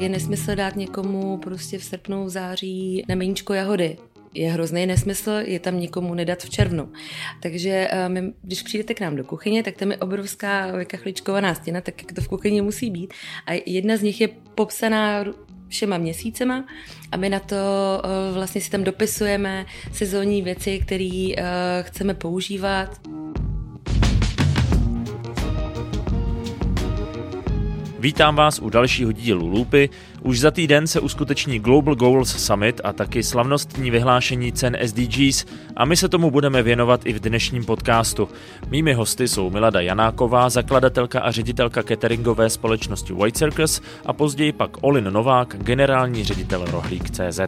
Je nesmysl dát někomu prostě v srpnu, v září na meníčko jahody je hrozný nesmysl je tam nikomu nedat v červnu. Takže eh, my, když přijdete k nám do kuchyně, tak tam je obrovská vykachličkovaná stěna, tak jak to v kuchyni musí být. A jedna z nich je popsaná všema měsícema a my na to eh, vlastně si tam dopisujeme sezónní věci, které eh, chceme používat. Vítám vás u dalšího dílu Lupy. Už za týden se uskuteční Global Goals Summit a taky slavnostní vyhlášení cen SDGs a my se tomu budeme věnovat i v dnešním podcastu. Mými hosty jsou Milada Janáková, zakladatelka a ředitelka cateringové společnosti White Circus a později pak Olin Novák, generální ředitel Rohlík.cz.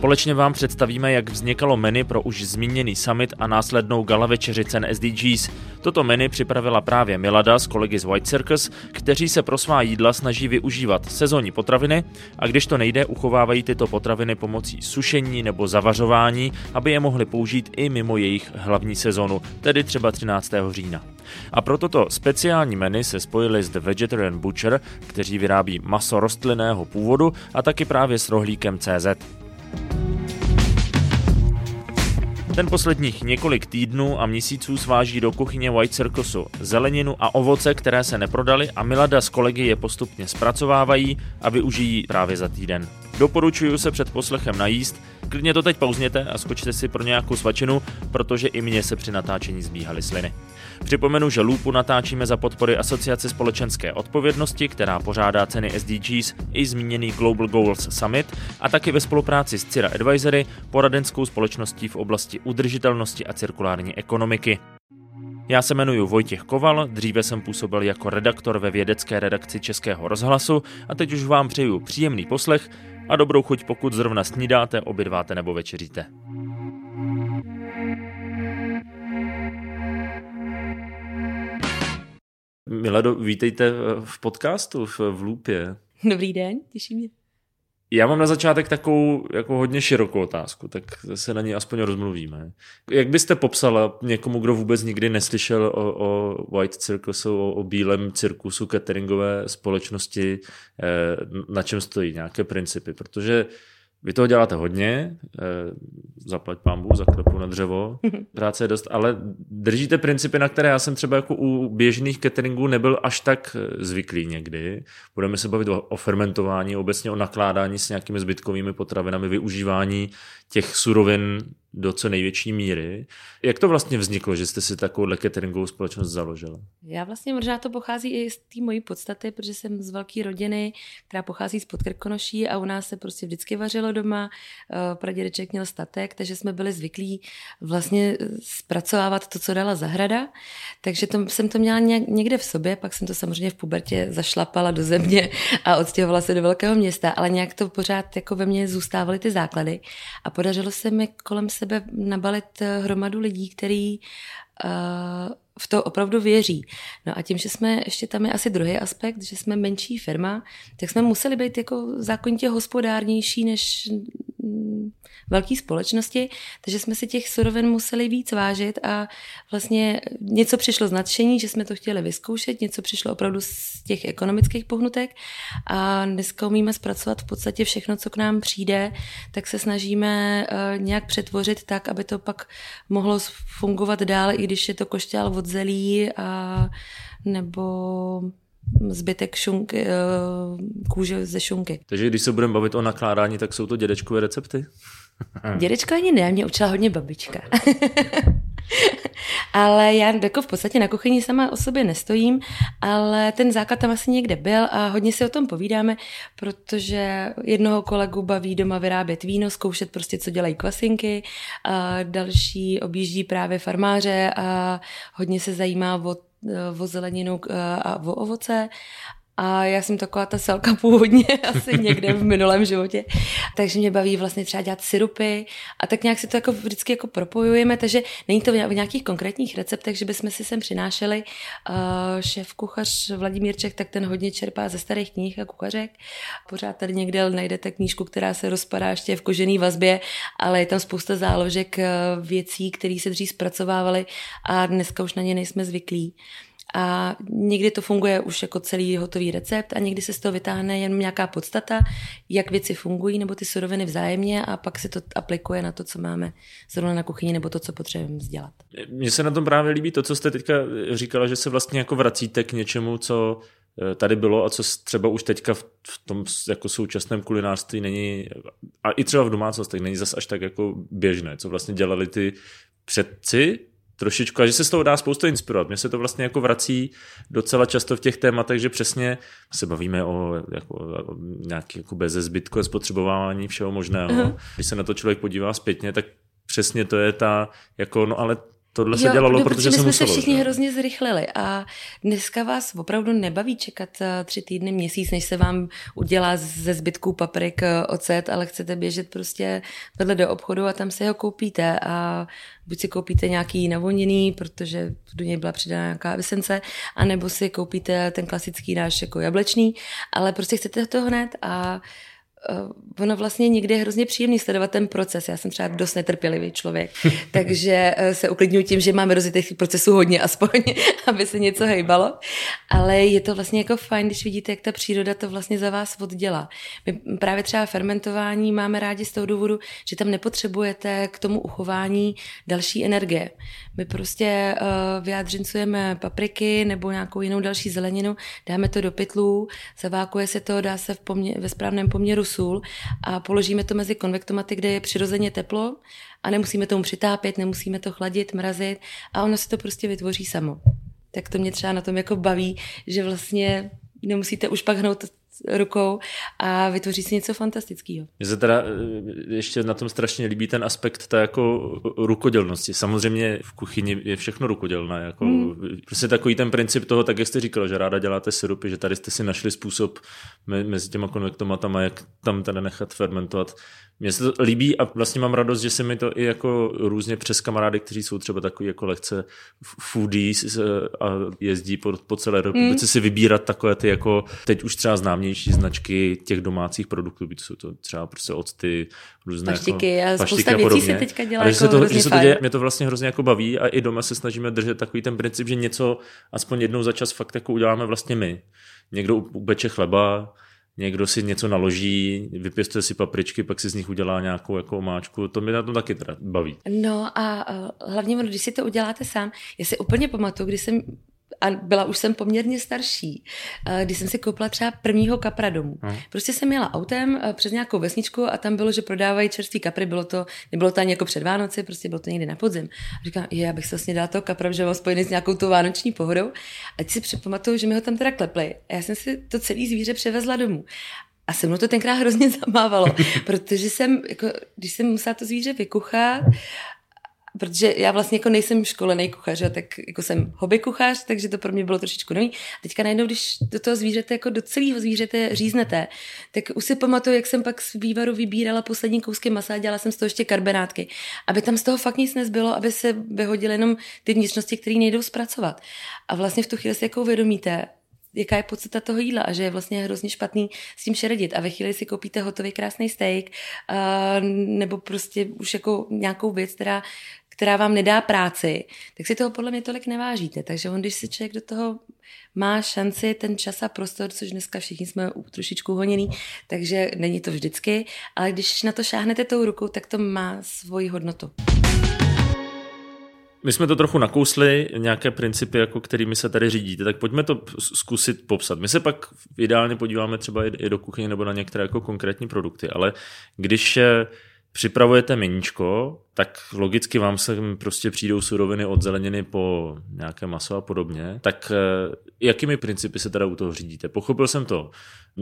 Společně vám představíme, jak vznikalo menu pro už zmíněný summit a následnou gala večeři cen SDGs. Toto menu připravila právě Milada s kolegy z White Circus, kteří se pro svá jídla snaží využívat sezónní potraviny a když to nejde, uchovávají tyto potraviny pomocí sušení nebo zavařování, aby je mohli použít i mimo jejich hlavní sezonu, tedy třeba 13. října. A pro toto speciální menu se spojili s The Vegetarian Butcher, kteří vyrábí maso rostlinného původu a taky právě s rohlíkem CZ. Ten posledních několik týdnů a měsíců sváží do kuchyně White Circusu zeleninu a ovoce, které se neprodaly a Milada s kolegy je postupně zpracovávají a využijí právě za týden. Doporučuju se před poslechem najíst, klidně to teď pauzněte a skočte si pro nějakou svačinu, protože i mně se při natáčení zbíhaly sliny. Připomenu, že Lupu natáčíme za podpory Asociace společenské odpovědnosti, která pořádá ceny SDGs i zmíněný Global Goals Summit a taky ve spolupráci s Cira Advisory, poradenskou společností v oblasti udržitelnosti a cirkulární ekonomiky. Já se jmenuji Vojtěch Koval, dříve jsem působil jako redaktor ve vědecké redakci Českého rozhlasu a teď už vám přeju příjemný poslech a dobrou chuť, pokud zrovna snídáte, obědváte nebo večeříte. Milado, vítejte v podcastu v, Lupě. Dobrý den, těší mě. Já mám na začátek takovou jako hodně širokou otázku, tak se na ní aspoň rozmluvíme. Jak byste popsala někomu, kdo vůbec nikdy neslyšel o, o White Circusu, o, o bílém cirkusu cateringové společnosti, eh, na čem stojí nějaké principy? Protože vy toho děláte hodně, eh, zaplať pambu, zaklepu na dřevo, práce je dost, ale držíte principy, na které já jsem třeba jako u běžných cateringů nebyl až tak eh, zvyklý někdy. Budeme se bavit o, o fermentování, obecně o nakládání s nějakými zbytkovými potravinami, využívání těch surovin do co největší míry. Jak to vlastně vzniklo, že jste si takovou cateringovou společnost založila? Já vlastně možná to pochází i z té mojí podstaty, protože jsem z velké rodiny, která pochází z Podkrkonoší a u nás se prostě vždycky vařilo doma. Eh, pradědeček měl statek, takže jsme byli zvyklí vlastně zpracovávat to, co dala zahrada. Takže to, jsem to měla někde v sobě, pak jsem to samozřejmě v pubertě zašlapala do země a odstěhovala se do velkého města, ale nějak to pořád jako ve mně zůstávaly ty základy. A podařilo se mi kolem sebe nabalit eh, hromadu lidí, který uh, v to opravdu věří. No a tím, že jsme, ještě tam je asi druhý aspekt, že jsme menší firma, tak jsme museli být jako zákonitě hospodárnější než velké společnosti, takže jsme si těch surovin museli víc vážit a vlastně něco přišlo z nadšení, že jsme to chtěli vyzkoušet, něco přišlo opravdu z těch ekonomických pohnutek a dneska umíme zpracovat v podstatě všechno, co k nám přijde, tak se snažíme eh, nějak přetvořit tak, aby to pak mohlo fungovat dál, i když je to košťál od zelí a nebo zbytek šunky, eh, kůže ze šunky. Takže když se budeme bavit o nakládání, tak jsou to dědečkové recepty? Dědečka ani ne, mě učila hodně babička. ale já jako v podstatě na kuchyni sama o sobě nestojím, ale ten základ tam asi někde byl a hodně si o tom povídáme, protože jednoho kolegu baví doma vyrábět víno, zkoušet prostě, co dělají kvasinky, a další objíždí právě farmáře a hodně se zajímá o o zeleninu a o ovoce a já jsem taková ta selka původně asi někde v minulém životě. Takže mě baví vlastně třeba dělat syrupy a tak nějak si to jako vždycky jako propojujeme, takže není to v nějakých konkrétních receptech, že bychom si sem přinášeli. Uh, šéf kuchař Vladimír Čech, tak ten hodně čerpá ze starých knih a kuchařek. Pořád tady někde najdete knížku, která se rozpadá ještě v kožené vazbě, ale je tam spousta záložek věcí, které se dřív zpracovávaly a dneska už na ně nejsme zvyklí. A někdy to funguje už jako celý hotový recept a někdy se z toho vytáhne jen nějaká podstata, jak věci fungují nebo ty suroviny vzájemně a pak se to aplikuje na to, co máme zrovna na kuchyni nebo to, co potřebujeme vzdělat. Mně se na tom právě líbí to, co jste teďka říkala, že se vlastně jako vracíte k něčemu, co eh, tady bylo a co třeba už teďka v tom jako současném kulinářství není, a i třeba v domácnostech není zas až tak jako běžné, co vlastně dělali ty předci, trošičku, a že se z toho dá spoustu inspirovat. Mně se to vlastně jako vrací docela často v těch tématech, že přesně se bavíme o, jako, o nějaký jako bezezbytku a spotřebování všeho možného. Uh-huh. Když se na to člověk podívá zpětně, tak přesně to je ta, jako, no ale Tohle se jo, dělalo, no, protože, protože jsme se všichni že? hrozně zrychlili a dneska vás opravdu nebaví čekat eh, tři týdny, měsíc, než se vám udělá ze zbytků paprik eh, ocet, ale chcete běžet prostě vedle do obchodu a tam si ho koupíte a buď si koupíte nějaký navoněný, protože do něj byla přidána nějaká esence, anebo si koupíte ten klasický náš jako jablečný, ale prostě chcete to hned a uh, ono vlastně někdy je hrozně příjemný sledovat ten proces. Já jsem třeba dost netrpělivý člověk, takže uh, se uklidňuji tím, že máme rozjetých procesů hodně aspoň, aby se něco hejbalo. Ale je to vlastně jako fajn, když vidíte, jak ta příroda to vlastně za vás oddělá. My právě třeba fermentování máme rádi z toho důvodu, že tam nepotřebujete k tomu uchování další energie. My prostě uh, vyjádřincujeme papriky nebo nějakou jinou další zeleninu, dáme to do pytlů, zavákuje se to, dá se v ve správném poměru sůl a položíme to mezi konvektomaty, kde je přirozeně teplo a nemusíme tomu přitápět, nemusíme to chladit, mrazit a ono se to prostě vytvoří samo. Tak to mě třeba na tom jako baví, že vlastně nemusíte už pak hnout rukou a vytvoří si něco fantastického. Mně se teda eh, ještě na tom strašně líbí ten aspekt té jako rukodělnosti. Samozřejmě v kuchyni je všechno rukodělné. Jako, mm. Prostě takový ten princip toho, tak jak jste říkal, že ráda děláte syrupy, že tady jste si našli způsob mezi těma konvektomatama, jak tam teda nechat fermentovat. Mně se to líbí a vlastně mám radost, že se mi to i jako různě přes kamarády, kteří jsou třeba takový jako lehce foodies eh, a jezdí po, po celé republice mm. si vybírat takové ty jako teď už třeba známější značky těch domácích produktů, byť jsou to třeba prostě octy, různé paštiky, jako, a paštiky a věcí se teďka dělá jako že se to, že se to děje, mě to vlastně hrozně jako baví a i doma se snažíme držet takový ten princip, že něco aspoň jednou za čas fakt jako uděláme vlastně my. Někdo upeče chleba, někdo si něco naloží, vypěstuje si papričky, pak si z nich udělá nějakou jako omáčku. To mě na tom taky teda baví. No a uh, hlavně, když si to uděláte sám, já si úplně pamatuju, když jsem a byla už jsem poměrně starší, eh, když jsem si koupila třeba prvního kapra domů. Hmm. Prostě jsem jela autem eh, přes nějakou vesničku a tam bylo, že prodávají čerstvý kapry, bylo to, nebylo to ani jako před Vánoci, prostě bylo to někdy na podzim. A říkám, je, já bych se vlastně dala toho kapra, že mám spojený s nějakou tou vánoční pohodou. A si připamatuju, že mi ho tam teda klepli. A já jsem si to celý zvíře převezla domů. A se mnou to tenkrát hrozně zamávalo, protože jsem, jako, když jsem musela to zvíře vykuchat protože já vlastně jako nejsem školený kuchař, tak jako jsem hobby kuchař, takže to pro mě bylo trošičku nový. Teďka najednou, když do toho zvířete, jako do celého zvířete říznete, tak už si pamatuju, jak jsem pak z vývaru vybírala poslední kousky masa a dělala jsem z toho ještě karbenátky, aby tam z toho fakt nic nezbylo, aby se vyhodily jenom ty vnitřnosti, které nejdou zpracovat. A vlastně v tu chvíli si jako uvědomíte, jaká je podstata toho jídla a že je vlastně hrozně špatný s tím šeredit. A ve chvíli si koupíte hotový krásný steak uh, nebo prostě už jako nějakou věc, která která vám nedá práci, tak si toho podle mě tolik nevážíte. Takže on, když si člověk do toho má šanci, ten čas a prostor, což dneska všichni jsme trošičku honěný, takže není to vždycky, ale když na to šáhnete tou rukou, tak to má svoji hodnotu. My jsme to trochu nakousli, nějaké principy, jako kterými se tady řídíte, tak pojďme to zkusit popsat. My se pak ideálně podíváme třeba i do kuchyně nebo na některé jako konkrétní produkty, ale když připravujete meníčko, tak logicky vám se prostě přijdou suroviny od zeleniny po nějaké maso a podobně. Tak eh, jakými principy se teda u toho řídíte? Pochopil jsem to,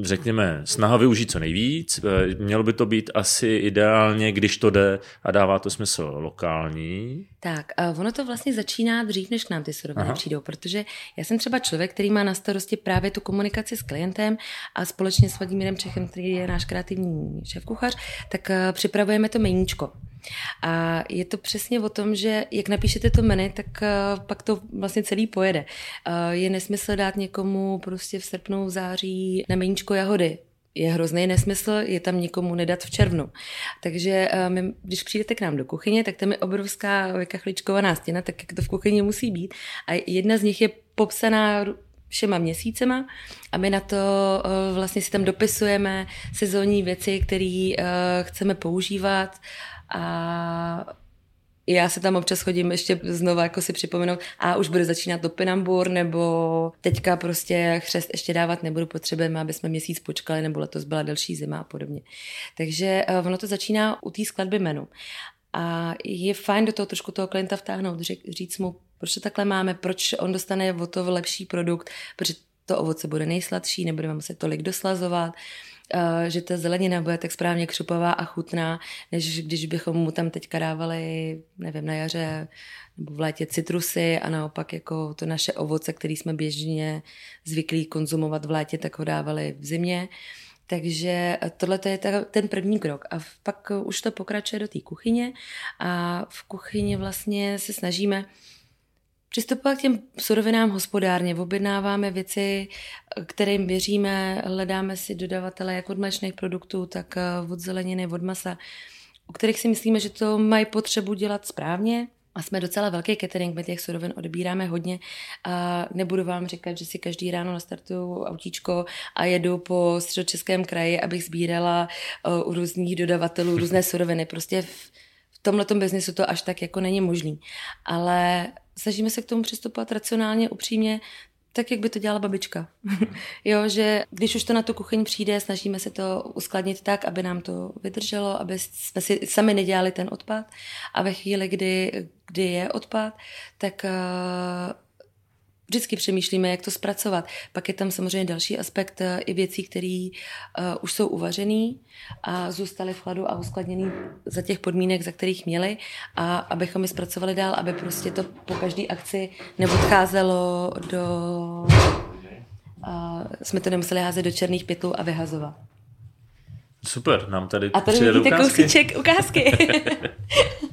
řekněme, snaha využít co nejvíc. Eh, mělo by to být asi ideálně, když to jde a dává to smysl lokální. Tak, ono to vlastně začíná dřív, než k nám ty suroviny Aha. přijdou, protože já jsem třeba člověk, který má na starosti právě tu komunikaci s klientem a společně s Vladimírem Čechem, který je náš kreativní šéf kuchař, tak eh, připravujeme to meníčko. A je to přesně o tom, že jak napíšete to menu, tak uh, pak to vlastně celý pojede. Uh, je nesmysl dát někomu prostě v srpnu, v září na meníčko jahody je hrozný nesmysl je tam někomu nedat v červnu. Takže uh, my, když přijdete k nám do kuchyně, tak tam je obrovská vykachličkovaná stěna, tak jak to v kuchyni musí být. A jedna z nich je popsaná všema měsícema a my na to uh, vlastně si tam dopisujeme sezónní věci, které uh, chceme používat a já se tam občas chodím ještě znova jako si připomenout, a už bude začínat topinambur, nebo teďka prostě chřest ještě dávat nebudu, potřebujeme, aby jsme měsíc počkali, nebo letos byla delší zima a podobně. Takže uh, ono to začíná u té skladby menu. A je fajn do toho trošku toho klienta vtáhnout, říct mu, proč to takhle máme, proč on dostane o to lepší produkt, protože to ovoce bude nejsladší, nebudeme muset tolik doslazovat, eh, že ta zelenina bude tak správně křupová a chutná, než když bychom mu tam teďka dávali, nevím, na jaře nebo v létě citrusy a naopak jako to naše ovoce, který jsme běžně zvyklí konzumovat v létě, tak ho dávali v zimě. Takže tohle je ten první krok. A pak už to pokračuje do té kuchyně a v kuchyni vlastně se snažíme přistupovat k těm surovinám hospodárně. Objednáváme věci, kterým věříme, hledáme si dodavatele jak od mléčných produktů, tak od zeleniny, od masa, u kterých si myslíme, že to mají potřebu dělat správně, a jsme docela velký catering, my těch surovin odbíráme hodně a nebudu vám říkat, že si každý ráno nastartuju autíčko a jedu po středočeském kraji, abych sbírala uh, u různých dodavatelů různé suroviny. Prostě v, v tomhle biznesu to až tak jako není možný. Ale snažíme se k tomu přistupovat racionálně, upřímně, tak, jak by to dělala babička. jo, že když už to na tu kuchyň přijde, snažíme se to uskladnit tak, aby nám to vydrželo, aby jsme si sami nedělali ten odpad. A ve chvíli, kdy, kdy je odpad, tak uh, vždycky přemýšlíme, jak to zpracovat. Pak je tam samozřejmě další aspekt eh, i věcí, které uh, už jsou uvařený a zůstaly v chladu a uskladněný za těch podmínek, za kterých měli a abychom je zpracovali dál, aby prostě to po každé akci neodcházelo do... Uh, jsme to nemuseli házet do černých pytlů a vyhazovat. Super, nám tady A tady vidíte kousíček ukázky.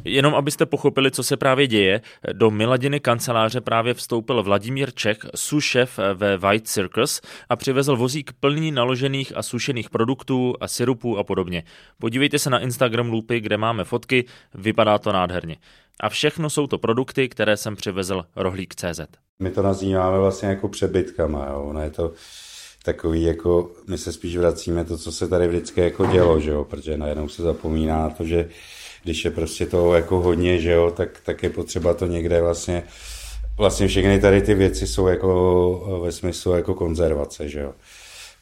Jenom abyste pochopili, co se právě děje, do Miladiny kanceláře právě vstoupil Vladimír Čech, sušef ve White Circus a přivezl vozík plný naložených a sušených produktů a syrupů a podobně. Podívejte se na Instagram Loopy, kde máme fotky, vypadá to nádherně. A všechno jsou to produkty, které jsem přivezl rohlík.cz. My to nazýváme vlastně jako přebytkama, jo. Ono je to takový jako, my se spíš vracíme to, co se tady vždycky jako dělo, že jo, protože najednou se zapomíná to, že když je prostě toho jako hodně, že jo, tak, tak je potřeba to někde vlastně, vlastně všechny tady ty věci jsou jako ve smyslu jako konzervace, že jo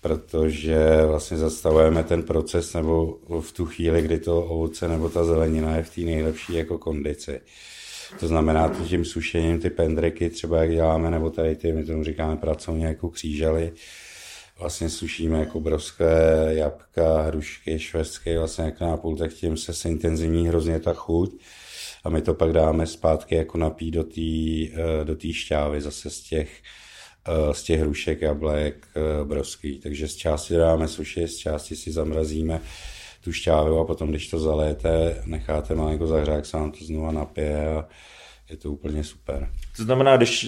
protože vlastně zastavujeme ten proces nebo v tu chvíli, kdy to ovoce nebo ta zelenina je v té nejlepší jako kondici. To znamená, že tím sušením ty pendreky, třeba jak děláme, nebo tady ty, my tomu říkáme pracovně jako křížely, vlastně sušíme jako obrovské jabka, hrušky, švestky, vlastně jak nápůl, tak tím se intenzivní hrozně ta chuť a my to pak dáme zpátky jako napít do té eh, do tý šťávy zase z těch, eh, z těch hrušek, jablek, eh, brosky. Takže z části dáme suši, z části si zamrazíme tu šťávu a potom, když to zaléte, necháte malinko zahřát, se vám to znova napije a je to úplně super. To znamená, když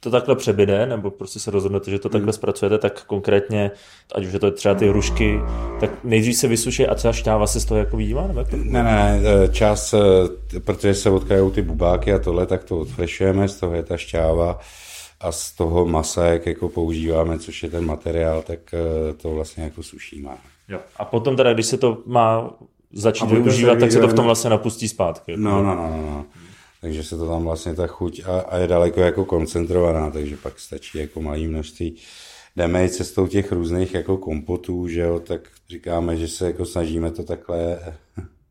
to takhle přebyde, nebo prostě se rozhodnete, že to takhle hmm. zpracujete, tak konkrétně, ať už je to třeba ty hrušky, tak nejdřív se vysuší a třeba šťáva se z toho jako výjímá? Nebo to... Ne, ne, e, čas, e, protože se odkrajou ty bubáky a tohle, tak to odfrešujeme, z toho je ta šťáva a z toho masa, jak jako používáme, což je ten materiál, tak e, to vlastně jako sušíme. Jo. A potom teda, když se to má začít využívat, tak se to v tom vlastně napustí zpátky. No, no, no, no. no takže se to tam vlastně ta chuť a, a je daleko jako koncentrovaná, takže pak stačí jako malý množství. Jdeme i cestou těch různých jako kompotů, že jo, tak říkáme, že se jako snažíme to takhle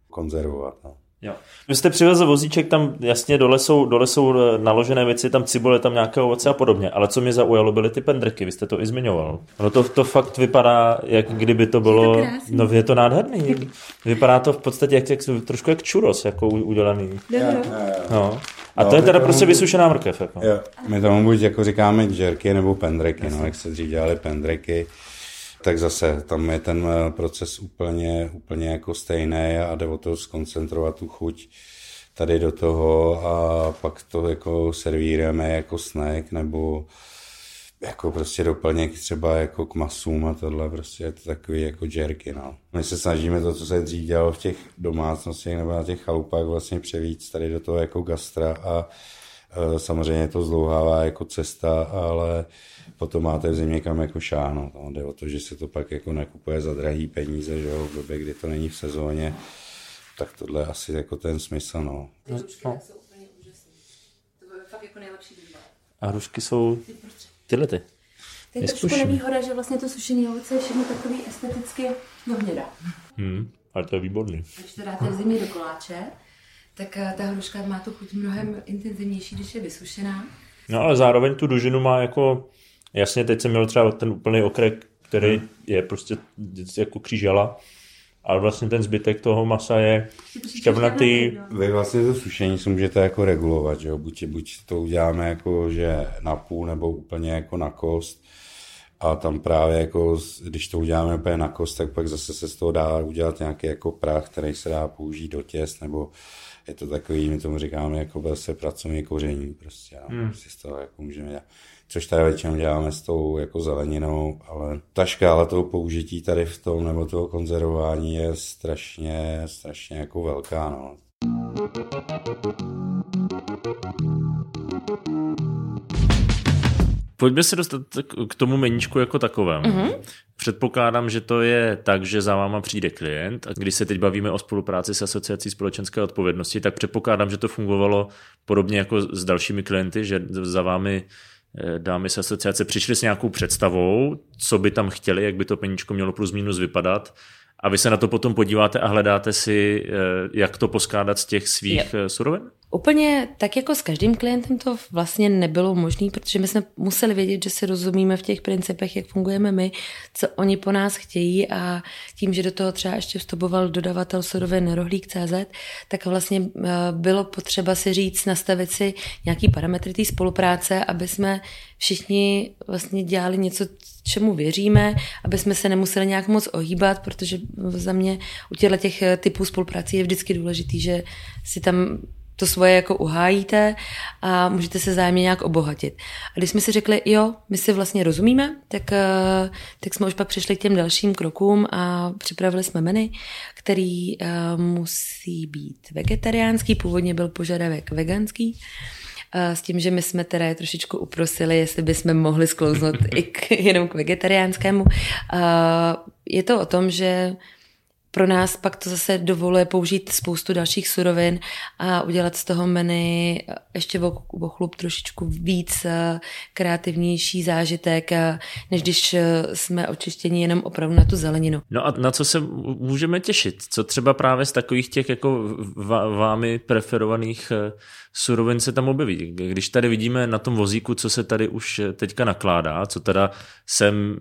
konzervovat. No. Jo. Vy jste přivezl vozíček, tam jasně dole jsou, dole jsou eh, naložené věci, tam cibule, tam nějaké ovoce a podobně, ale co mě zaujalo, byly ty pendreky, vy jste to i zmiňoval. No to, to fakt vypadá, jak kdyby to bylo, je to no je to nádherný. Vypadá to v podstatě jak, jak, trošku jak čuros, jako udělaný. No. A no, to je teda prostě vysušená mrkev. Jako. Jo. My tomu buď jako říkáme džerky nebo pendreky, no, jak se dřív dělali pendreky tak zase tam je ten eh, proces úplně, úplně jako stejný a jde o to skoncentrovat tu chuť tady do toho a pak to jako servírujeme jako snack nebo jako prostě doplněk třeba jako k masům a tohle prostě je to takový jako jerky, no. My se snažíme to, co se dřív dělalo v těch domácnostech nebo na těch chalupách vlastně převíc tady do toho jako gastra a Eh, samozřejmě to zdlouhává jako cesta, ale potom máte v zimě kam jako šáno. No, jde o to, že se to pak jako nekupuje za drahý peníze, že jo, v době, kdy to není v sezóně, tak tohle je asi jako ten smysl, no. no, no. A hrušky jsou tyhle ty. To je trošku nevýhoda, že vlastně to sušené ovoce je všechno takový esteticky do hněda. Hmm, ale to je výborný. Když to dáte v zimě do koláče, tak eh, ta hruška má tu chuť mnohem intenzivnější, když je vysušená. No ale zároveň tu dužinu má jako, jasně teď jsem měl třeba ten úplný okrek, který hmm. je prostě jako křížela, ale vlastně ten zbytek toho masa je šťavnatý. Vy vlastně to sušení si můžete jako regulovat, že jo? Buď, buď to uděláme jako, že na půl nebo úplně jako na kost, a tam právě jako, když to uděláme úplně na kost, tak pak zase se z toho dá udělat nějaký jako prach, který se dá použít do těst, nebo je to takový, my tomu říkáme jako vlastně pracovní koření, prostě, no, hmm. si z toho jako můžeme dělat. Což tady většinou děláme s tou jako zeleninou, ale ta škála toho použití tady v tom, nebo toho konzervování je strašně, strašně jako velká, no. Pojďme se dostat k tomu meníčku jako takovému. Mm-hmm. Předpokládám, že to je tak, že za váma přijde klient a když se teď bavíme o spolupráci s asociací společenské odpovědnosti, tak předpokládám, že to fungovalo podobně jako s dalšími klienty, že za vámi dámy z asociace přišly s nějakou představou, co by tam chtěli, jak by to peníčko mělo plus minus vypadat a vy se na to potom podíváte a hledáte si, eh, jak to poskádat z těch svých je. Eh, surovin? Úplně tak jako s každým klientem to vlastně nebylo možné, protože my jsme museli vědět, že si rozumíme v těch principech, jak fungujeme my, co oni po nás chtějí a tím, že do toho třeba ještě vstupoval dodavatel surovin Rohlík CZ, tak vlastně eh, bylo potřeba si říct, nastavit si nějaký parametry té spolupráce, aby jsme všichni vlastně dělali něco, čemu věříme, aby jsme se nemuseli nějak moc ohýbat, protože za mě u těchto těch typů spoluprácí je vždycky důležitý, že si tam to svoje jako uhájíte a můžete se zájemně nějak obohatit. A když jsme si řekli, jo, my si vlastně rozumíme, tak, eh, tak jsme už pak přišli k těm dalším krokům a připravili jsme menu, který uh, musí být vegetariánský, původně byl požadavek veganský, eh, s tím, že my jsme teda trošičku uprosili, jestli bychom mohli sklouznout i k, jenom k vegetariánskému. Je to o tom, že pro nás pak to zase dovoluje použít spoustu dalších surovin a udělat z toho menu ještě o, chlup trošičku víc eh, kreativnější zážitek, eh, než když eh, jsme očištěni jenom opravdu na tu zeleninu. No a na co se můžeme těšit? Co třeba právě z takových těch jako vámi preferovaných surovin se tam objeví. Když tady vidíme na tom vozíku, co se tady už teďka nakládá, co teda jsem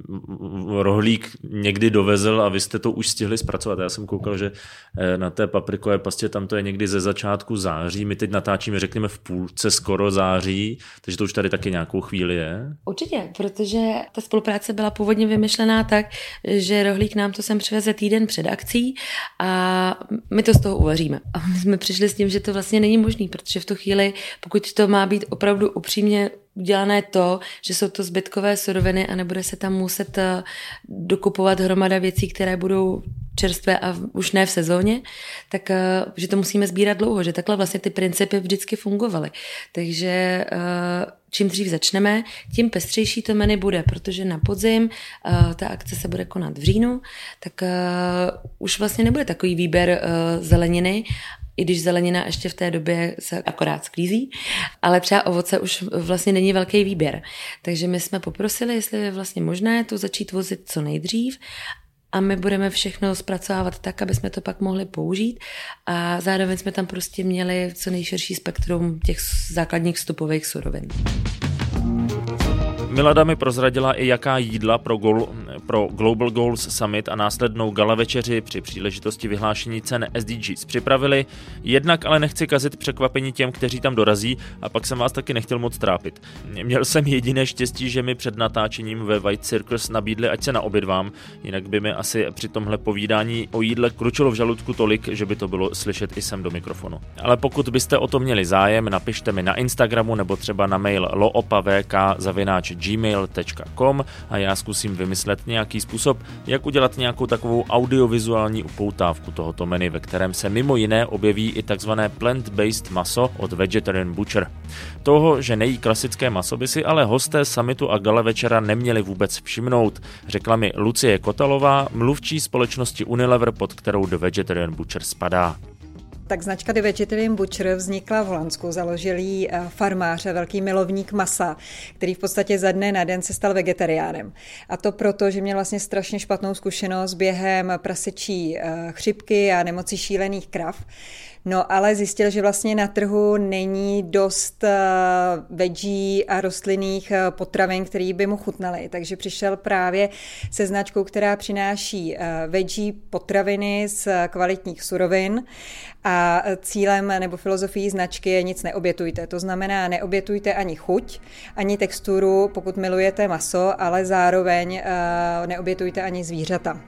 rohlík někdy dovezl a vy jste to už stihli zpracovat. Já jsem koukal, že eh, na té paprikové pastě tam to je někdy ze začátku září. My teď natáčíme, řekněme, v půlce skoro září, takže to už tady taky nějakou chvíli je. Určitě, protože ta spolupráce byla původně vymyšlená tak, že rohlík nám to sem přiveze týden před akcí a my to z toho uvaříme. A my jsme přišli s tím, že to vlastně není možné, protože v tu chvíli, pokud to má být opravdu upřímně udělané to, že jsou to zbytkové suroviny a nebude se tam muset eh, dokupovat hromada věcí, které budou čerstvé a už ne v sezóně, tak eh, že to musíme sbírat dlouho, že takhle vlastně ty principy vždycky fungovaly. Takže eh, čím dřív začneme, tím pestřejší to menu bude, protože na podzim ta akce se bude konat v říjnu, tak už vlastně nebude takový výběr zeleniny i když zelenina ještě v té době se akorát sklízí, ale třeba ovoce už vlastně není velký výběr. Takže my jsme poprosili, jestli je vlastně možné to začít vozit co nejdřív a my budeme všechno zpracovávat tak, aby jsme to pak mohli použít a zároveň jsme tam prostě měli co nejširší spektrum těch základních vstupových surovin. Milada mi prozradila i jaká jídla pro, Gol, pro Global Goals Summit a následnou gala večeři při příležitosti vyhlášení cen SDGs připravili. Jednak ale nechci kazit překvapení těm, kteří tam dorazí a pak jsem vás taky nechtěl moc trápit. Měl jsem jediné štěstí, že mi před natáčením ve White Circus nabídli, ať se naobědvám, jinak by mi asi při tomhle povídání o jídle kručilo v žaludku tolik, že by to bylo slyšet i sem do mikrofonu. Ale pokud byste o to měli zájem, napište mi na Instagramu nebo třeba na mail loopavk.gmail.com a já zkusím vymyslet nějaký způsob, jak udělat nějakou takovou audiovizuální upoutávku tohoto menu, ve kterém se mimo jiné objeví i takzvané plant-based maso od Vegetarian Butcher. Toho, že nejí klasické maso, by si ale hosté samitu a gala večera neměli vůbec všimnout, řekla mi Lucie Kotalová, mluvčí společnosti Unilever, pod kterou The Vegetarian Butcher spadá. Tak značka The Vegetarian Butcher vznikla v Holandsku, založil ji eh, farmář a velký milovník masa, který v podstatě za dne na den se stal vegetariánem. A to proto, že měl vlastně strašně špatnou zkušenost během prasečí eh, chřipky a nemoci šílených krav. No ale zjistil, že vlastně na trhu není dost uh, veggie a rostlinných uh, potravin, které by mu chutnaly. Takže přišel právě se značkou, která přináší uh, veggie potraviny z kvalitních surovin a cílem nebo filozofií značky je nic neobětujte. To znamená, neobětujte ani chuť, ani texturu, pokud milujete maso, ale zároveň neobětujte ani zvířata.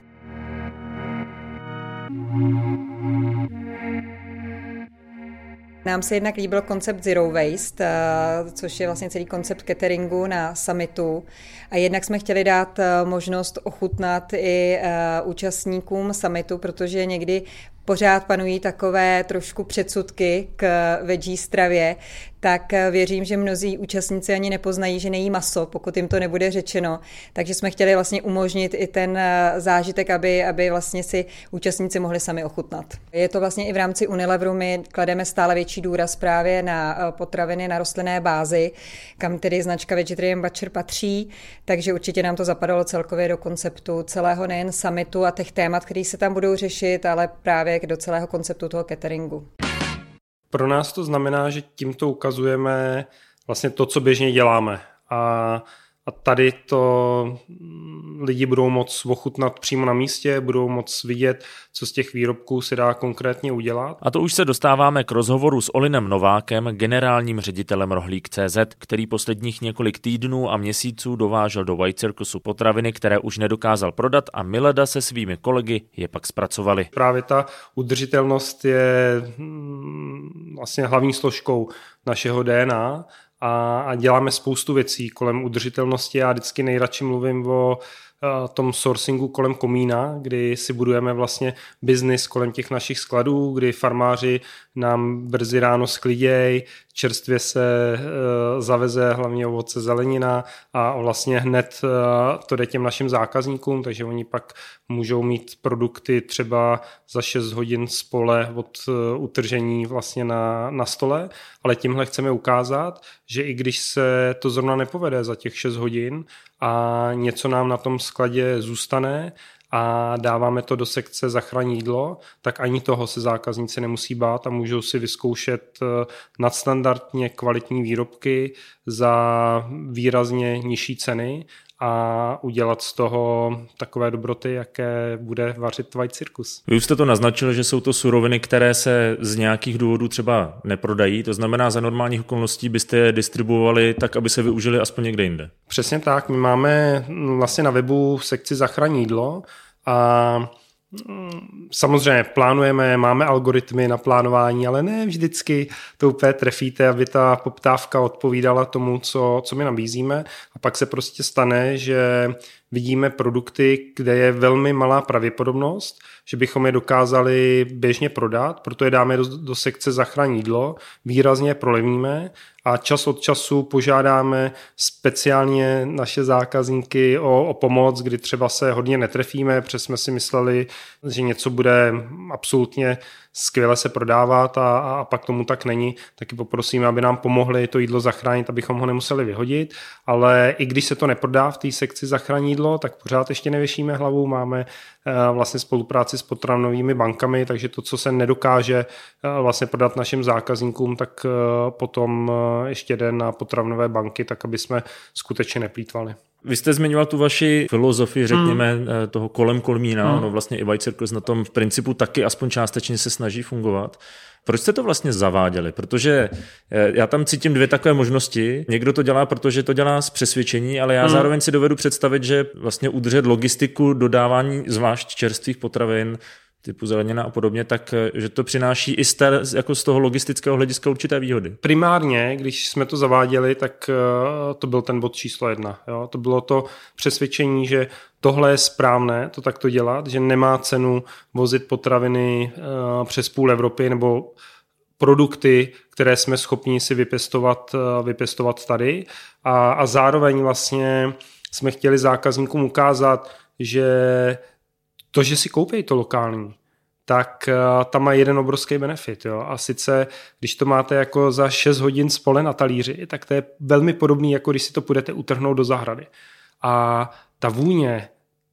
Nám se jednak líbil koncept Zero Waste, eh, což je vlastně celý koncept cateringu na summitu. A jednak jsme chtěli dát eh, možnost ochutnat i eh, účastníkům summitu, protože někdy pořád panují takové trošku předsudky k veggie stravě, tak věřím, že mnozí účastníci ani nepoznají, že nejí maso, pokud jim to nebude řečeno. Takže jsme chtěli vlastně umožnit i ten zážitek, aby, aby vlastně si účastníci mohli sami ochutnat. Je to vlastně i v rámci Unileveru, my klademe stále větší důraz právě na potraviny na rostlinné bázi, kam tedy značka Vegetarian Butcher patří, takže určitě nám to zapadalo celkově do konceptu celého nejen summitu a těch témat, které se tam budou řešit, ale právě do celého konceptu toho cateringu. Pro nás to znamená, že tímto ukazujeme vlastně to, co běžně děláme. A a tady to mm, lidi budou moc ochutnat přímo na místě, budou moc vidět, co z těch výrobků se dá konkrétně udělat. A to už se dostáváme k rozhovoru s Olinem Novákem, generálním ředitelem Rohlík CZ, který posledních několik týdnů a měsíců dovážel do White Circusu potraviny, které už nedokázal prodat a Mileda se svými kolegy je pak zpracovali. Právě ta udržitelnost je mm, vlastně hlavní složkou našeho DNA a, děláme spoustu věcí kolem udržitelnosti. Já vždycky nejradši mluvím o tom sourcingu kolem komína, kdy si budujeme vlastně biznis kolem těch našich skladů, kdy farmáři nám brzy ráno skliděj, čerstvě se uh, zaveze hlavně ovoce zelenina a vlastně hned uh, to jde těm našim zákazníkům, takže oni pak můžou mít produkty třeba za 6 hodin z pole od utržení vlastně na, na stole, ale tímhle chceme ukázat, že i když se to zrovna nepovede za těch 6 hodin a něco nám na tom skladě zůstane, a dáváme to do sekce zachraní jídlo, tak ani toho se zákazníci nemusí bát a můžou si vyzkoušet eh, nadstandardně kvalitní výrobky za výrazně nižší ceny a udělat z toho takové dobroty, jaké bude vařit White Circus. Vy už jste to naznačil, že jsou to suroviny, které se z nějakých důvodů třeba neprodají, to znamená za normálních okolností byste je distribuovali tak, aby se využili aspoň někde jinde. Přesně tak, my máme vlastně na webu sekci Zachraň jídlo a Samozřejmě plánujeme, máme algoritmy na plánování, ale ne vždycky to úplně trefíte, aby ta poptávka odpovídala tomu, co, co my nabízíme. A pak se prostě stane, že vidíme produkty, kde je velmi malá pravděpodobnost, že bychom je dokázali běžně prodat, proto je dáme do, do sekce zachrání jídlo, výrazně prolevníme a čas od času požádáme speciálně naše zákazníky o, o pomoc, kdy třeba se hodně netrefíme, protože jsme si mysleli, že něco bude absolutně skvěle se prodávat a, a pak tomu tak není, taky poprosíme, aby nám pomohli to jídlo zachránit, abychom ho nemuseli vyhodit, ale i když se to neprodá v té sekci zachránit jídlo, tak pořád ještě nevěšíme hlavu, máme uh, vlastně spolupráci s potravinovými bankami, takže to, co se nedokáže uh, vlastně prodat našim zákazníkům, tak uh, potom ještě jde na potravinové banky, tak aby jsme skutečně neplýtvali. Vy jste zmiňoval tu vaši filozofii, řekněme, mm. toho kolem kolmína, mm. no vlastně i White Circus na tom v principu taky aspoň částečně se snaží fungovat. Proč jste to vlastně zaváděli? Protože eh, já tam cítím dvě takové možnosti. Někdo to dělá, protože to dělá z přesvědčení, ale já mm. zároveň si dovedu představit, že vlastně udržet logistiku dodávání zvlášť čerstvých potravin typu zelenina a podobně, tak že to přináší i z, té, jako z toho logistického hlediska určité výhody. Primárně, když jsme to zaváděli, tak to byl ten bod číslo jedna. Jo? To bylo to přesvědčení, že tohle je správné, to takto dělat, že nemá cenu vozit potraviny přes půl Evropy nebo produkty, které jsme schopni si vypěstovat, eh, vypěstovat tady a, a zároveň vlastně jsme chtěli zákazníkům ukázat, že to, že si koupí to lokální, tak uh, tam má jeden obrovský benefit. Jo? A sice, když to máte jako za 6 hodin spole na talíři, tak to je velmi podobný, jako když si to budete utrhnout do zahrady. A ta vůně,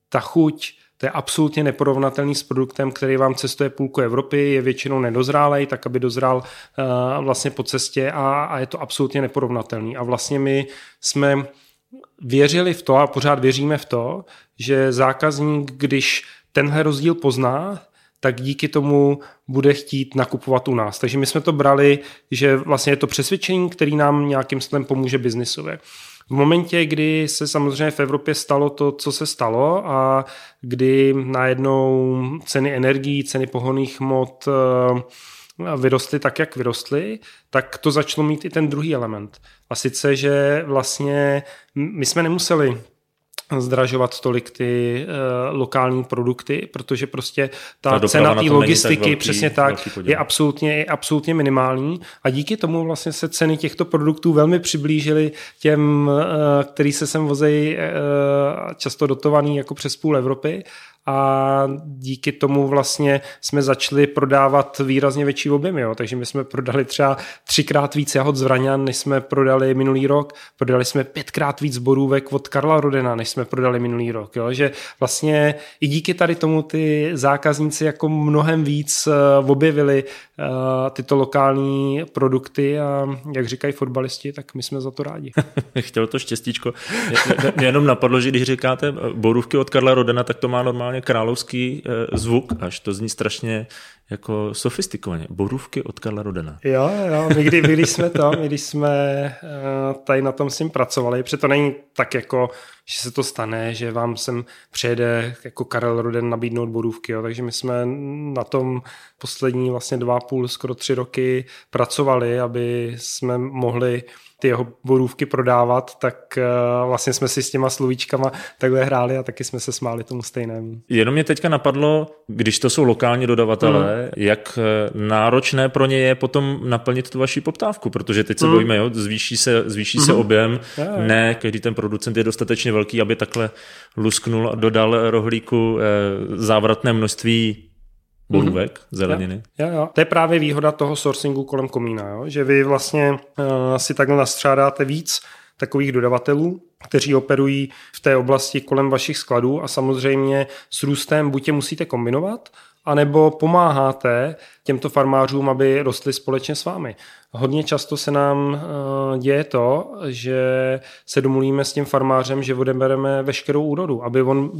ta chuť, to je absolutně neporovnatelný s produktem, který vám cestuje půlku Evropy, je většinou nedozrálej, tak aby dozrál uh, vlastně po cestě a, a je to absolutně neporovnatelný. A vlastně my jsme věřili v to a pořád věříme v to, že zákazník, když tenhle rozdíl pozná, tak díky tomu bude chtít nakupovat u nás. Takže my jsme to brali, že vlastně je to přesvědčení, který nám nějakým stylem pomůže biznisově. V momentě, kdy se samozřejmě v Evropě stalo to, co se stalo a kdy najednou ceny energií, ceny pohonných hmot eh, vyrostly tak, jak vyrostly, tak to začalo mít i ten druhý element. A sice, že vlastně my jsme nemuseli zdražovat tolik ty uh, lokální produkty, protože prostě ta, ta cena té logistiky, tak velký, přesně tak, je absolutně, je absolutně minimální a díky tomu vlastně se ceny těchto produktů velmi přiblížily těm, uh, který se sem vozejí uh, často dotovaný jako přes půl Evropy a díky tomu vlastně jsme začali prodávat výrazně větší objemy. Jo. Takže my jsme prodali třeba třikrát víc jahod z Vraňan, než jsme prodali minulý rok. Prodali jsme pětkrát víc borůvek od Karla Rodena, než jsme prodali minulý rok. Jo. Že vlastně i díky tady tomu ty zákazníci jako mnohem víc uh, objevili uh, tyto lokální produkty a jak říkají fotbalisti, tak my jsme za to rádi. Chtěl to štěstíčko. Mě jenom napadlo, že když říkáte borůvky od Karla Rodena, tak to má normálně královský eh, zvuk, až to zní strašně jako sofistikovaně. Borůvky od Karla Rodena. Jo, jo, my, kdy, když jsme to, my když jsme eh, tady na tom s ním pracovali, protože to není tak jako, že se to stane, že vám sem přijede jako Karel Roden nabídnout borůvky, jo. takže my jsme na tom poslední vlastně dva půl, skoro tři roky pracovali, aby jsme mohli ty jeho borůvky prodávat, tak uh, vlastně jsme si s těma slovíčkama takhle hráli a taky jsme se smáli tomu stejnému. Jenom mě teďka napadlo, když to jsou lokální dodavatelé, mm. jak eh, náročné pro ně je potom naplnit tu vaši poptávku, protože teď se mm. bojíme, jo, zvýší se, zvýší mm. se mhm. objem, je, je. ne, každý ten producent je dostatečně velký, aby takhle lusknul a dodal rohlíku eh, závratné množství borůvek, mm-hmm. zeleniny. Jo, jo. To je právě výhoda toho sourcingu kolem komína, jo? že vy vlastně uh, si takhle nastřádáte víc takových dodavatelů, kteří operují v té oblasti kolem vašich skladů a samozřejmě s růstem buď je musíte kombinovat, anebo pomáháte těmto farmářům, aby rostli společně s vámi. Hodně často se nám uh, děje to, že se domluvíme s tím farmářem, že odebereme veškerou úrodu, aby on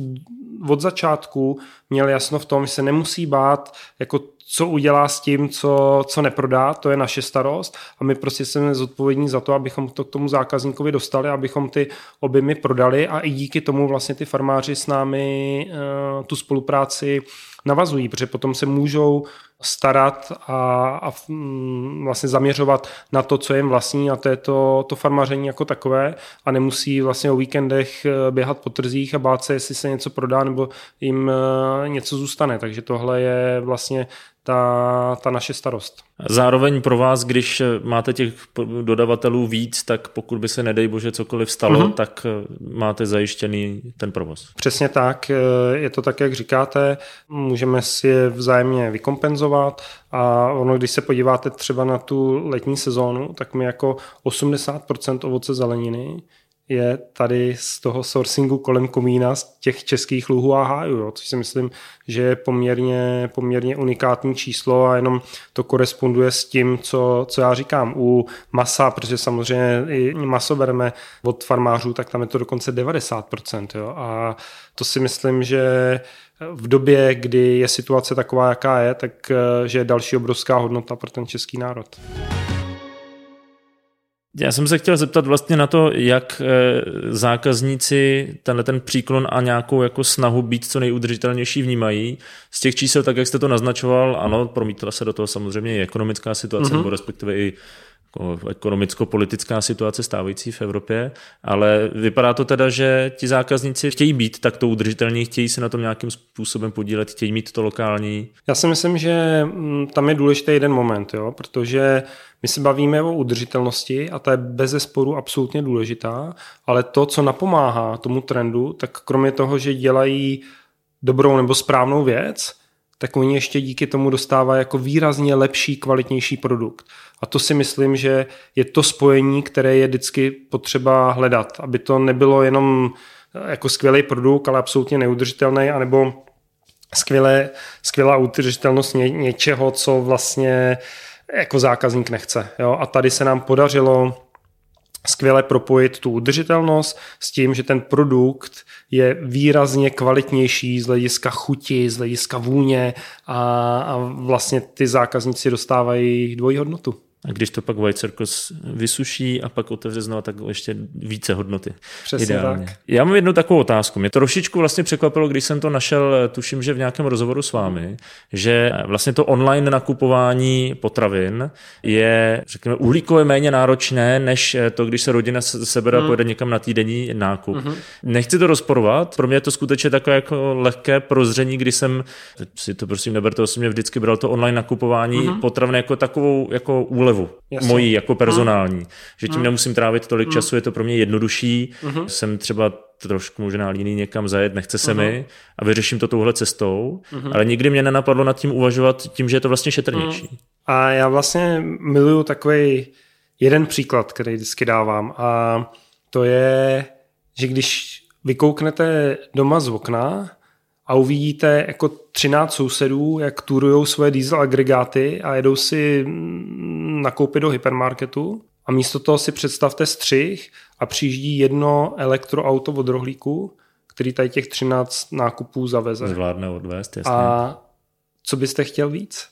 od začátku měl jasno v tom, že se nemusí bát, jako co udělá s tím, co, co neprodá, to je naše starost a my prostě jsme zodpovědní za to, abychom to k tomu zákazníkovi dostali, abychom ty objemy prodali a i díky tomu vlastně ty farmáři s námi uh, tu spolupráci navazují, protože potom se můžou starat a, a mm, vlastně zaměřovat na to, co jim vlastní a to je to, to farmaření jako takové a nemusí vlastně o víkendech eh, běhat po trzích a bát se, jestli se něco prodá nebo jim eh, něco zůstane. Takže tohle je vlastně ta, ta naše starost. Zároveň pro vás, když máte těch dodavatelů víc, tak pokud by se, nedej bože, cokoliv stalo, mm-hmm. tak eh, máte zajištěný ten provoz. Přesně tak, eh, je to tak, jak říkáte, můžeme si je vzájemně vykompenzovat a ono, když se podíváte třeba na tu letní sezónu, tak my jako 80% ovoce zeleniny je tady z toho sourcingu kolem komína z těch českých luhů a hájů, jo, což si myslím, že je poměrně, poměrně unikátní číslo a jenom to koresponduje s tím, co, co já říkám. U masa, protože samozřejmě i maso bereme od farmářů, tak tam je to dokonce 90%. Jo, a to si myslím, že v době, kdy je situace taková, jaká je, tak eh, že je další obrovská hodnota pro ten český národ. Já jsem se chtěl zeptat vlastně na to, jak eh, zákazníci tenhle ten příklon a nějakou jako snahu být co nejudržitelnější vnímají. Z těch čísel, tak jak jste to naznačoval, ano, promítla se do toho samozřejmě i ekonomická situace, mm-hmm. nebo respektive i ekonomicko-politická situace stávající v Evropě, ale vypadá to teda, že ti zákazníci chtějí být takto udržitelní, chtějí se na tom nějakým způsobem podílet, chtějí mít to lokální. Já si myslím, že mm, tam je důležitý jeden moment, jo, protože my se bavíme o udržitelnosti a ta je bez zesporu absolutně důležitá, ale to, co napomáhá tomu trendu, tak kromě toho, že dělají dobrou nebo správnou věc, tak oni ještě díky tomu dostávají jako výrazně lepší, kvalitnější produkt. A to si myslím, že je to spojení, které je vždycky potřeba hledat, aby to nebylo jenom eh, jako skvělý produkt, ale absolutně neudržitelný, anebo skvělé, skvělá udržitelnost ně, něčeho, co vlastně jako zákazník nechce. Jo? A tady se nám podařilo skvěle propojit tu udržitelnost s tím, že ten produkt je výrazně kvalitnější z hlediska chuti, z hlediska vůně a, a vlastně ty zákazníci dostávají dvojí hodnotu. A když to pak White Circus vysuší a pak otevře znovu, tak ještě více hodnoty. Přesně Ideálně. tak. Já mám jednu takovou otázku. Mě to trošičku vlastně překvapilo, když jsem to našel, tuším, že v nějakém rozhovoru s vámi, že vlastně to online nakupování potravin je, řekněme, uhlíkově méně náročné, než to, když se rodina sebere hmm. a pojede někam na týdenní nákup. Hmm. Nechci to rozporovat, pro mě je to skutečně takové jako lehké prozření, kdy jsem, si to prosím neberte osobně, vždycky bral to online nakupování hmm. potravin jako takovou jako úlevu úlevu Jasně. mojí jako personální. Hmm. Že tím hmm. nemusím trávit tolik hmm. času, je to pro mě jednodušší. Hmm. Jsem třeba trošku možná líný někam zajet, nechce se uh-huh. mi a vyřeším to touhle cestou, uh-huh. ale nikdy mě nenapadlo nad tím uvažovat tím, že je to vlastně šetrnější. Uh-huh. A já vlastně miluju takový jeden příklad, který vždycky dávám a to je, že když vykouknete doma z okna a uvidíte jako 13 sousedů, jak turujou svoje diesel agregáty a jedou si mm, nakoupit do hypermarketu a místo toho si představte střih a přijíždí jedno elektroauto od rohlíku, který tady těch 13 nákupů zaveze. Zvládne odvést, jasně. A co byste chtěl víc?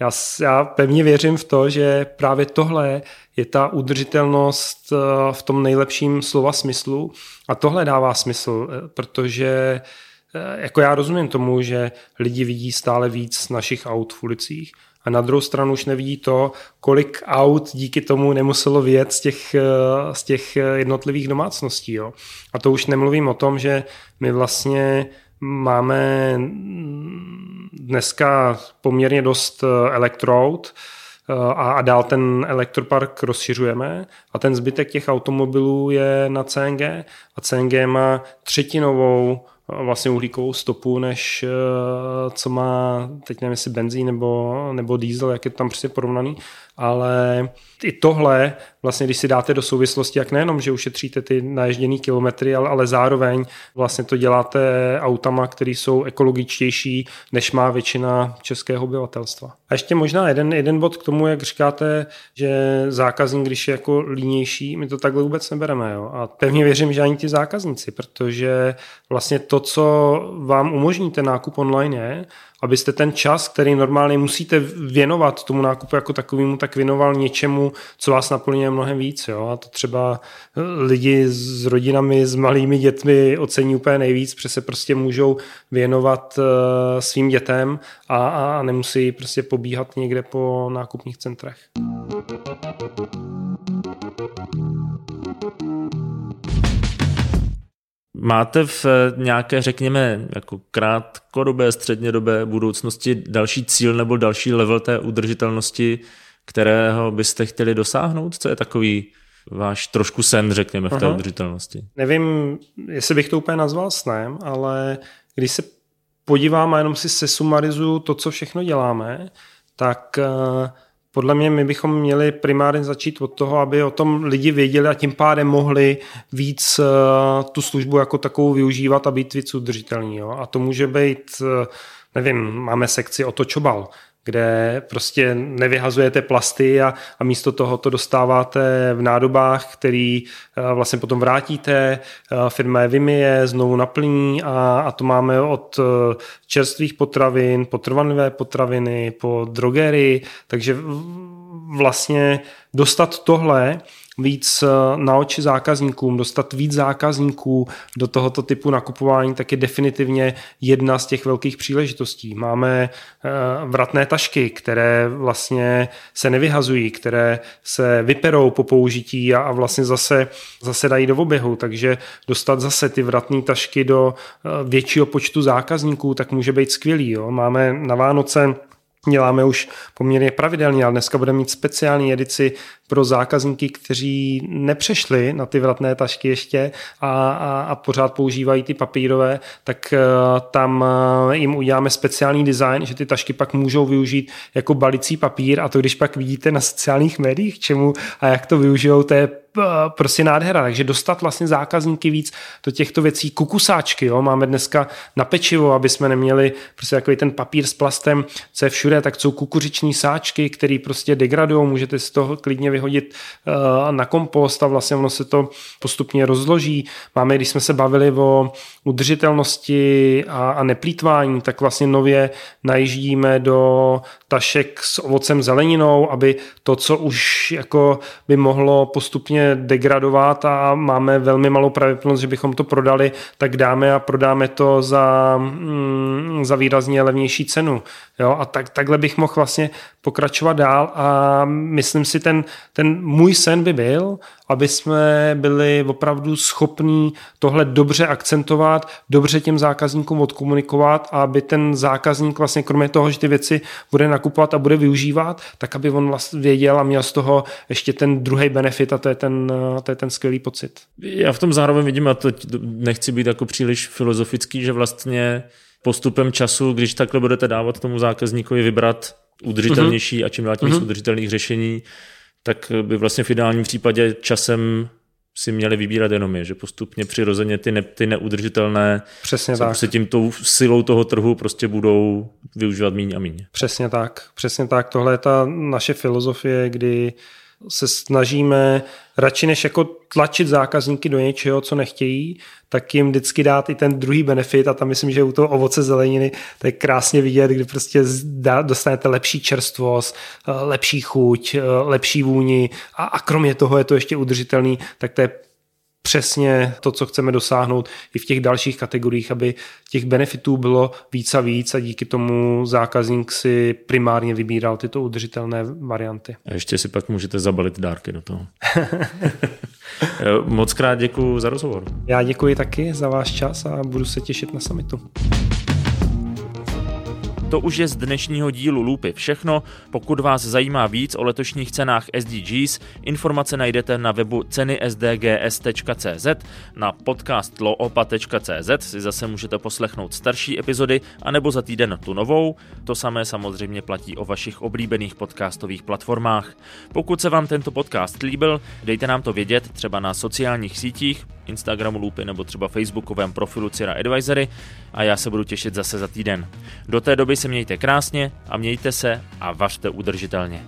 Já, já pevně věřím v to, že právě tohle je ta udržitelnost eh, v tom nejlepším slova smyslu a tohle dává smysl, eh, protože jako já rozumím tomu, že lidi vidí stále víc našich aut v ulicích, a na druhou stranu už nevidí to, kolik aut díky tomu nemuselo vyjet z těch, eh, z těch jednotlivých domácností. Jo. A to už nemluvím o tom, že my vlastně máme dneska poměrně dost eh, elektroaut, a, a dál ten elektropark rozšiřujeme a ten zbytek těch automobilů je na CNG a CNG má třetinovou vlastně uhlíkovou stopu, než eh, co má, teď nevím jestli benzín nebo, nebo diesel, jak je to tam přesně porovnaný, ale i tohle, vlastně když si dáte do souvislosti, jak nejenom, že ušetříte ty naježděné kilometry, ale, ale zároveň vlastně to děláte autama, které jsou ekologičtější, než má většina českého obyvatelstva. A ještě možná jeden, jeden bod k tomu, jak říkáte, že zákazník, když je jako línější, my to takhle vůbec nebereme. Jo? A pevně věřím, že ani ti zákazníci, protože vlastně to, co vám umožní ten nákup online je, abyste ten čas, který normálně musíte věnovat tomu nákupu jako takovému, tak věnoval něčemu, co vás naplňuje mnohem víc. Jo? A to třeba lidi s rodinami, s malými dětmi ocení úplně nejvíc, protože se prostě můžou věnovat uh, svým dětem a, a nemusí prostě pobíhat někde po nákupních centrech. Máte v eh, nějaké, řekněme, jako krátkodobé, střednědobé budoucnosti další cíl nebo další level té udržitelnosti, kterého byste chtěli dosáhnout? Co je takový váš trošku sen, řekněme, v té Aha. udržitelnosti? Nevím, jestli bych to úplně nazval snem, ale když se podívám a jenom si sesumarizuju to, co všechno děláme, tak uh, podle mě my bychom měli primárně začít od toho, aby o tom lidi věděli a tím pádem mohli víc uh, tu službu jako takovou využívat a být víc udržitelný. Jo? A to může být, uh, nevím, máme sekci otočobal, kde prostě nevyhazujete plasty a, a místo toho to dostáváte v nádobách, který uh, vlastně potom vrátíte, uh, firma je vymije, znovu naplní a, a to máme od uh, čerstvých potravin, po trvanlivé potraviny, po drogery, takže vlastně dostat tohle víc eh, na oči zákazníkům, dostat víc zákazníků do tohoto typu nakupování, tak je definitivně jedna z těch velkých příležitostí. Máme eh, vratné tašky, které vlastně se nevyhazují, které se vyperou po použití a vlastně zase, zase dají do oběhu, takže dostat zase ty vratné tašky do eh, většího počtu zákazníků, tak může být skvělý. Jo. Máme na Vánoce děláme už poměrně pravidelně, ale dneska budeme mít speciální edici pro zákazníky, kteří nepřešli na ty vratné tašky ještě a, a, a pořád používají ty papírové, tak uh, tam uh, jim uděláme speciální design, že ty tašky pak můžou využít jako balicí papír a to když pak vidíte na sociálních médiích, čemu a jak to využijou, to je Eh, prostě nádhera. Takže dostat vlastně zákazníky víc do těchto věcí. Kukusáčky, jo, máme dneska na pečivo, aby jsme neměli prostě takový ten papír s plastem, co je všude, tak jsou kukuřiční sáčky, které prostě degradují, můžete si to klidně vyhodit uh, na kompost a vlastně ono se to postupně rozloží. Máme, když jsme se bavili o udržitelnosti a, a neplýtvání, tak vlastně nově najíždíme do tašek s ovocem zeleninou, aby to, co už jako by mohlo postupně degradovat a máme velmi malou pravděpodobnost, že bychom to prodali, tak dáme a prodáme to za, mm, za výrazně levnější cenu. Jo? A tak, takhle bych mohl vlastně pokračovat dál a myslím si, ten, ten můj sen by byl, aby jsme byli opravdu schopní tohle dobře akcentovat, dobře těm zákazníkům odkomunikovat a aby ten zákazník vlastně kromě toho, že ty věci bude nakupovat a bude využívat, tak aby on vlastně věděl a měl z toho ještě ten druhý benefit a to je ten, to je ten skvělý pocit. Já v tom zároveň vidím, a to nechci být jako příliš filozofický, že vlastně postupem času, když takhle budete dávat tomu zákazníkovi vybrat udržitelnější mm-hmm. a čím dál tím mm-hmm. udržitelných řešení, tak by vlastně v ideálním případě časem si měli vybírat jenom je, že postupně přirozeně ty, ne, ty neudržitelné Přesně tak. se tím tou silou toho trhu prostě budou využívat méně a méně. Přesně tak, přesně tak. Tohle je ta naše filozofie, kdy se snažíme radši než jako tlačit zákazníky do něčeho, co nechtějí, tak jim vždycky dát i ten druhý benefit a tam myslím, že u toho ovoce zeleniny to je krásně vidět, kdy prostě dostanete lepší čerstvost, eh, lepší chuť, eh, lepší vůni. A, a kromě toho je to ještě udržitelný, tak to je přesně to, co chceme dosáhnout i v těch dalších kategoriích, aby těch benefitů bylo víc a víc a díky tomu zákazník si primárně vybíral tyto udržitelné varianty. A ještě si pak můžete zabalit dárky do toho. Moc krát děkuji za rozhovor. Já děkuji taky za váš čas a budu se těšit na summitu. To už je z dnešního dílu Lupy všechno. Pokud vás zajímá víc o letošních cenách SDGs, informace najdete na webu cenysdgs.cz, na podcast loopa.cz si zase můžete poslechnout starší epizody, anebo za týden tu novou. To samé samozřejmě platí o vašich oblíbených podcastových platformách. Pokud se vám tento podcast líbil, dejte nám to vědět třeba na sociálních sítích, Instagramu Lupy nebo třeba Facebookovém profilu Cira Advisory a já se budu těšit zase za týden. Do té doby se mějte krásně a mějte se a vařte udržitelně.